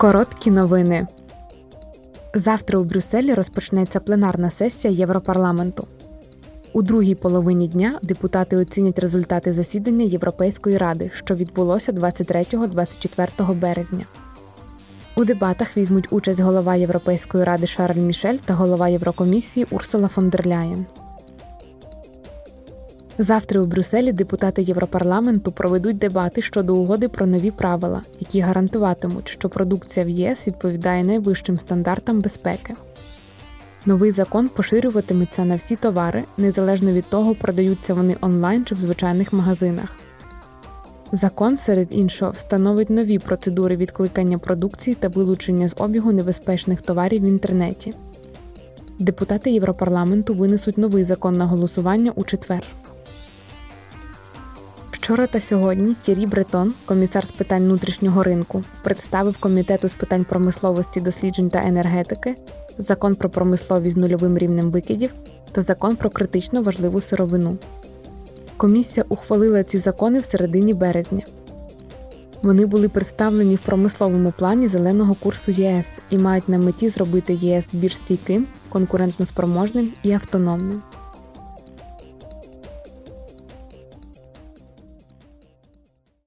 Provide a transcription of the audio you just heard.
Короткі новини. Завтра у Брюсселі розпочнеться пленарна сесія Європарламенту. У другій половині дня депутати оцінять результати засідання Європейської ради, що відбулося 23-24 березня. У дебатах візьмуть участь голова Європейської ради Шарль Мішель та голова Єврокомісії Урсула фон дер Ляєн. Завтра у Брюсселі депутати Європарламенту проведуть дебати щодо угоди про нові правила, які гарантуватимуть, що продукція в ЄС відповідає найвищим стандартам безпеки. Новий закон поширюватиметься на всі товари, незалежно від того, продаються вони онлайн чи в звичайних магазинах. Закон, серед іншого, встановить нові процедури відкликання продукції та вилучення з обігу небезпечних товарів в інтернеті. Депутати Європарламенту винесуть новий закон на голосування у четвер. Вчора та сьогодні Тірі Бретон, комісар з питань внутрішнього ринку, представив комітету з питань промисловості, досліджень та енергетики, закон про промисловість з нульовим рівнем викидів та закон про критично важливу сировину. Комісія ухвалила ці закони в середині березня. Вони були представлені в промисловому плані зеленого курсу ЄС і мають на меті зробити ЄС більш стійким, конкурентноспроможним і автономним.